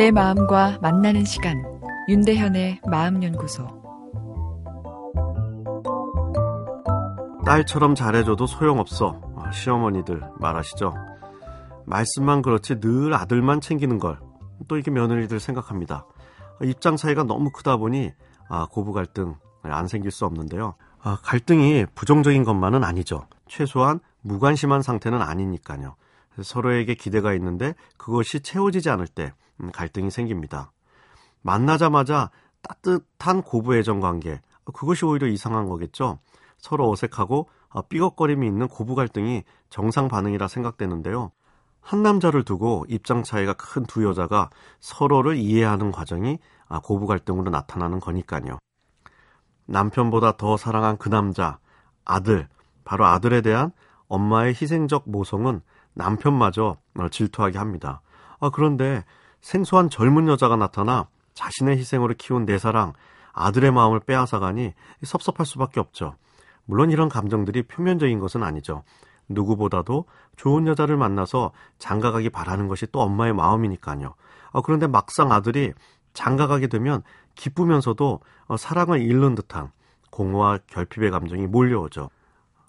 내 마음과 만나는 시간 윤대현의 마음연구소. 딸처럼 잘해줘도 소용없어. 아, 시어머니들 말하시죠? 말씀만 그렇지 늘 아들만 챙기는 걸. 또 이게 며느리들 생각합니다. 입장 차이가 너무 크다 보니 아, 고부 갈등 안 생길 수 없는데요. 아, 갈등이 부정적인 것만은 아니죠. 최소한 무관심한 상태는 아니니까요. 서로에게 기대가 있는데 그것이 채워지지 않을 때 음, 갈등이 생깁니다. 만나자마자 따뜻한 고부 애정 관계, 그것이 오히려 이상한 거겠죠. 서로 어색하고 어, 삐걱거림이 있는 고부 갈등이 정상 반응이라 생각되는데요. 한 남자를 두고 입장 차이가 큰 두 여자가 서로를 이해하는 과정이 아, 고부 갈등으로 나타나는 거니까요. 남편보다 더 사랑한 그 남자, 아들, 바로 아들에 대한 엄마의 희생적 모성은 남편마저 질투하게 합니다. 아, 그런데 생소한 젊은 여자가 나타나 자신의 희생으로 키운 내 사랑, 아들의 마음을 빼앗아가니 섭섭할 수밖에 없죠. 물론 이런 감정들이 표면적인 것은 아니죠. 누구보다도 좋은 여자를 만나서 장가가기 바라는 것이 또 엄마의 마음이니까요. 아, 그런데 막상 아들이 장가가게 되면 기쁘면서도 어, 사랑을 잃는 듯한 공허와 결핍의 감정이 몰려오죠.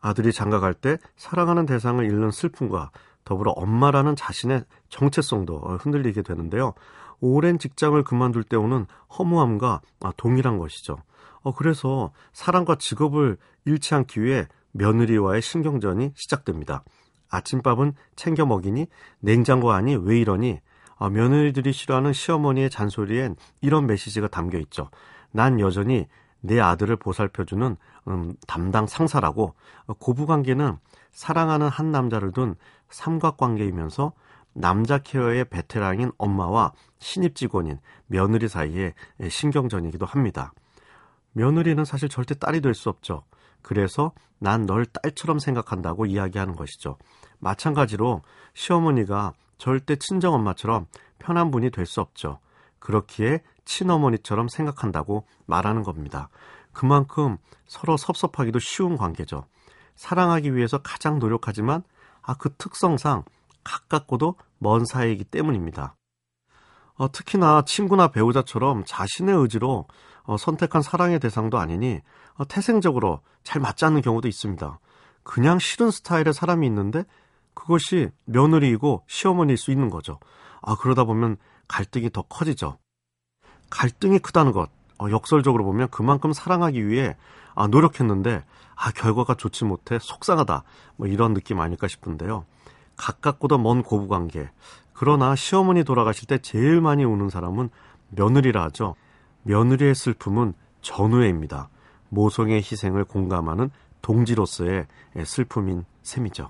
아들이 장가갈 때 사랑하는 대상을 잃는 슬픔과 더불어 엄마라는 자신의 정체성도 흔들리게 되는데요. 오랜 직장을 그만둘 때 오는 허무함과 아, 동일한 것이죠. 어, 그래서 사랑과 직업을 잃지 않기 위해 며느리와의 신경전이 시작됩니다. 아침밥은 챙겨 먹이니 냉장고 안이 왜 이러니 아, 며느리들이 싫어하는 시어머니의 잔소리엔 이런 메시지가 담겨 있죠. 난 여전히 내 아들을 보살펴주는 음, 담당 상사라고 고부관계는 사랑하는 한 남자를 둔 삼각관계이면서 남자 케어의 베테랑인 엄마와 신입 직원인 며느리 사이의 신경전이기도 합니다. 며느리는 사실 절대 딸이 될 수 없죠. 그래서 난 널 딸처럼 생각한다고 이야기하는 것이죠. 마찬가지로 시어머니가 절대 친정엄마처럼 편한 분이 될 수 없죠. 그렇기에 친어머니처럼 생각한다고 말하는 겁니다. 그만큼 서로 섭섭하기도 쉬운 관계죠. 사랑하기 위해서 가장 노력하지만 아, 그 특성상 가깝고도 먼 사이이기 때문입니다. 어, 특히나 친구나 배우자처럼 자신의 의지로 어, 선택한 사랑의 대상도 아니니 어, 태생적으로 잘 맞지 않는 경우도 있습니다. 그냥 싫은 스타일의 사람이 있는데 그것이 며느리이고 시어머니일 수 있는 거죠. 아, 그러다 보면 갈등이 더 커지죠. 갈등이 크다는 것, 어, 역설적으로 보면 그만큼 사랑하기 위해 아, 노력했는데 아, 결과가 좋지 못해 속상하다. 뭐 이런 느낌 아닐까 싶은데요. 가깝고도 먼 고부 관계. 그러나 시어머니 돌아가실 때 제일 많이 우는 사람은 며느리라 하죠. 며느리의 슬픔은 전우애입니다. 모성의 희생을 공감하는 동지로서의 슬픔인 셈이죠.